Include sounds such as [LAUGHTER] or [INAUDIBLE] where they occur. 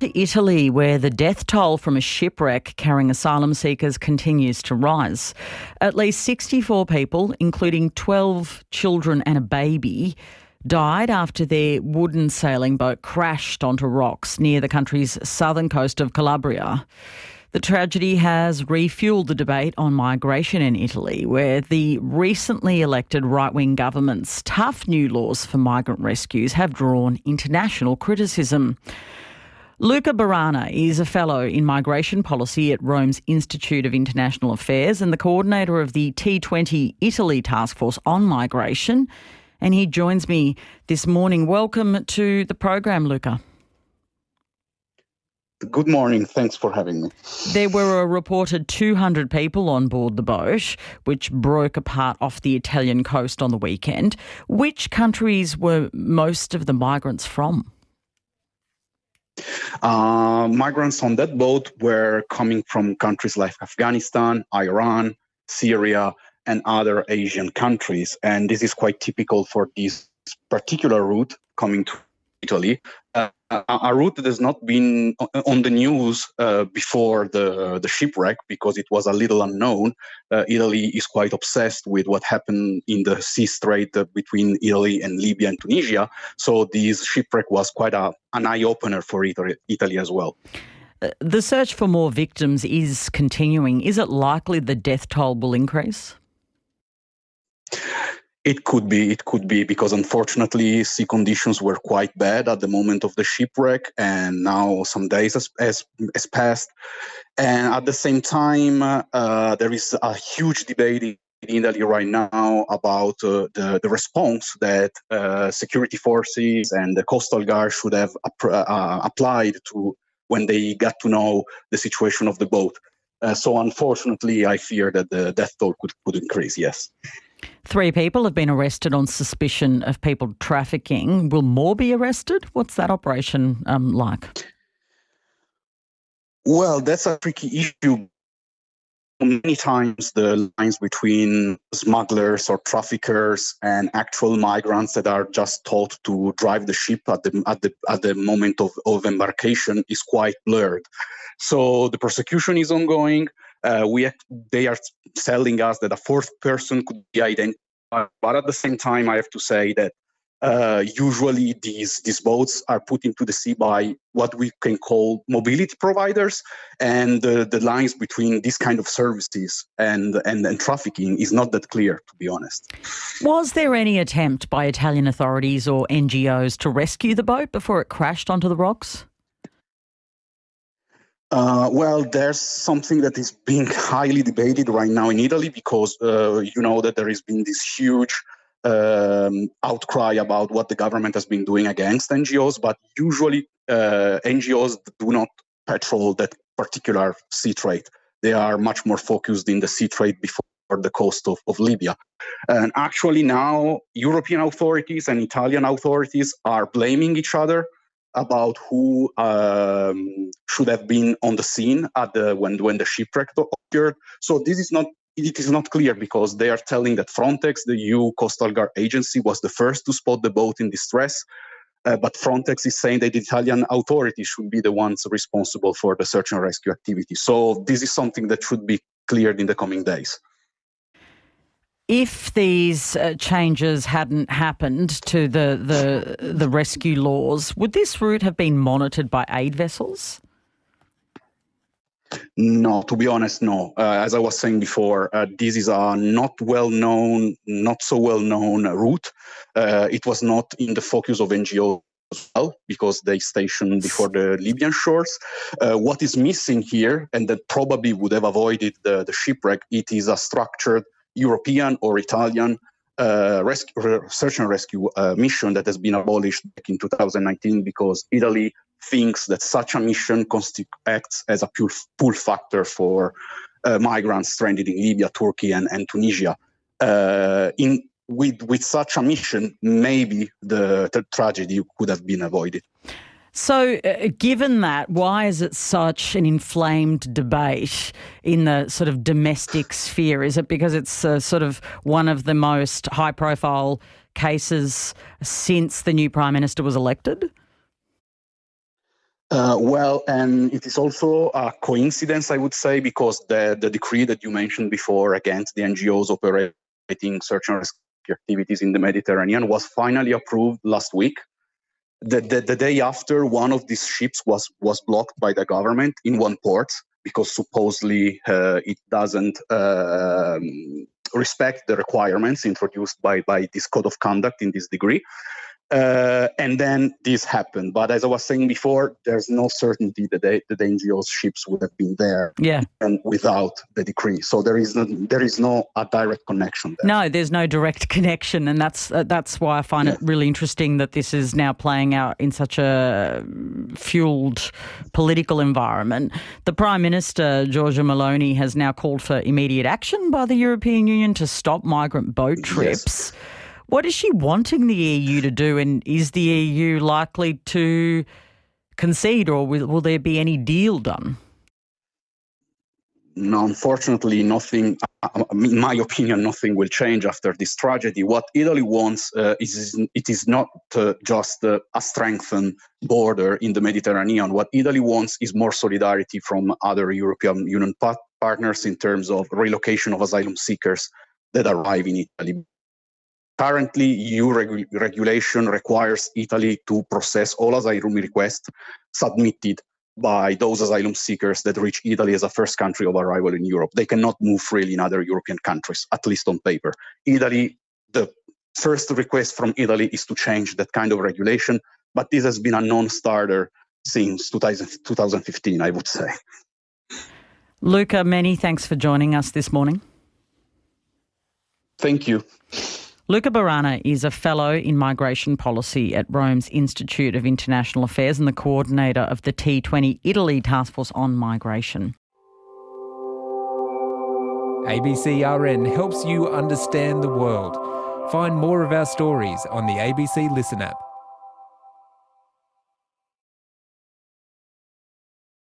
to Italy, where the death toll from a shipwreck carrying asylum seekers continues to rise. At least 64 people, including 12 children and a baby, died after their wooden sailing boat crashed onto rocks near the country's southern coast of Calabria. The tragedy has refueled the debate on migration in Italy, where the recently elected right wing government's tough new laws for migrant rescues have drawn international criticism. Luca Barana is a fellow in migration policy at Rome's Institute of International Affairs and the coordinator of the T20 Italy Task Force on Migration. And he joins me this morning. Welcome to the program, Luca. Good morning. Thanks for having me. There were a reported 200 people on board the boat, which broke apart off the Italian coast on the weekend. Which countries were most of the migrants from? Uh, migrants on that boat were coming from countries like Afghanistan, Iran, Syria, and other Asian countries. And this is quite typical for this particular route coming to Italy. A route that has not been on the news uh, before the, the shipwreck because it was a little unknown. Uh, Italy is quite obsessed with what happened in the sea strait uh, between Italy and Libya and Tunisia. So this shipwreck was quite a, an eye opener for Italy, Italy as well. Uh, the search for more victims is continuing. Is it likely the death toll will increase? It could be, it could be, because unfortunately sea conditions were quite bad at the moment of the shipwreck, and now some days has, has, has passed. And at the same time, uh, there is a huge debate in Italy right now about uh, the, the response that uh, security forces and the coastal guard should have uh, applied to when they got to know the situation of the boat. Uh, so unfortunately, I fear that the death toll could, could increase, yes. Three people have been arrested on suspicion of people trafficking. Will more be arrested? What's that operation um, like? Well, that's a tricky issue. Many times the lines between smugglers or traffickers and actual migrants that are just taught to drive the ship at the at the at the moment of, of embarkation is quite blurred. So the prosecution is ongoing. Uh, we they are telling us that a fourth person could be identified, but at the same time, I have to say that uh, usually these these boats are put into the sea by what we can call mobility providers, and the, the lines between these kind of services and, and and trafficking is not that clear, to be honest. Was there any attempt by Italian authorities or NGOs to rescue the boat before it crashed onto the rocks? Uh, well, there's something that is being [LAUGHS] highly debated right now in Italy because uh, you know that there has been this huge um, outcry about what the government has been doing against NGOs, but usually uh, NGOs do not patrol that particular sea strait. They are much more focused in the sea strait before the coast of, of Libya. And actually, now European authorities and Italian authorities are blaming each other about who um, should have been on the scene at the when when the shipwreck occurred. So this is not it is not clear because they are telling that Frontex, the EU Coastal Guard agency, was the first to spot the boat in distress. Uh, but Frontex is saying that the Italian authorities should be the ones responsible for the search and rescue activity. So this is something that should be cleared in the coming days. If these uh, changes hadn't happened to the, the the rescue laws, would this route have been monitored by aid vessels? No, to be honest, no. Uh, as I was saying before, uh, this is a not well known, not so well known route. Uh, it was not in the focus of NGOs well because they stationed before the Libyan shores. Uh, what is missing here, and that probably would have avoided the, the shipwreck, it is a structured European or Italian uh, rescue, search and rescue uh, mission that has been abolished back in 2019 because Italy thinks that such a mission acts as a pure pull factor for uh, migrants stranded in Libya, Turkey, and, and Tunisia. Uh, in with with such a mission, maybe the, the tragedy could have been avoided. So, uh, given that, why is it such an inflamed debate in the sort of domestic sphere? Is it because it's uh, sort of one of the most high profile cases since the new Prime Minister was elected? Uh, well, and it is also a coincidence, I would say, because the, the decree that you mentioned before against the NGOs operating search and rescue activities in the Mediterranean was finally approved last week. The, the, the, day after, one of these ships was, was blocked by the government in one port because supposedly uh, it doesn't uh, respect the requirements introduced by, by this code of conduct in this degree. Uh, and then this happened. But as I was saying before, there's no certainty that, they, that the NGO's ships would have been there yeah. and without the decree. So there is no, there is no a direct connection. There. No, there's no direct [LAUGHS] connection, and that's uh, that's why I find yeah. it really interesting that this is now playing out in such a fueled political environment. The Prime Minister Giorgia Meloni has now called for immediate action by the European Union to stop migrant boat trips. Yes. What is she wanting the EU to do, and is the EU likely to concede, or will, will there be any deal done? No, unfortunately, nothing. In my opinion, nothing will change after this tragedy. What Italy wants uh, is it is not uh, just uh, a strengthened border in the Mediterranean. What Italy wants is more solidarity from other European Union partners in terms of relocation of asylum seekers that arrive in Italy. Currently, EU regu- regulation requires Italy to process all asylum requests submitted by those asylum seekers that reach Italy as a first country of arrival in Europe. They cannot move freely in other European countries, at least on paper. Italy, the first request from Italy is to change that kind of regulation, but this has been a non starter since 2000, 2015, I would say. Luca, many thanks for joining us this morning. Thank you. Luca Barana is a fellow in migration policy at Rome's Institute of International Affairs and the coordinator of the T20 Italy Task Force on Migration. ABCRN helps you understand the world. Find more of our stories on the ABC Listen app.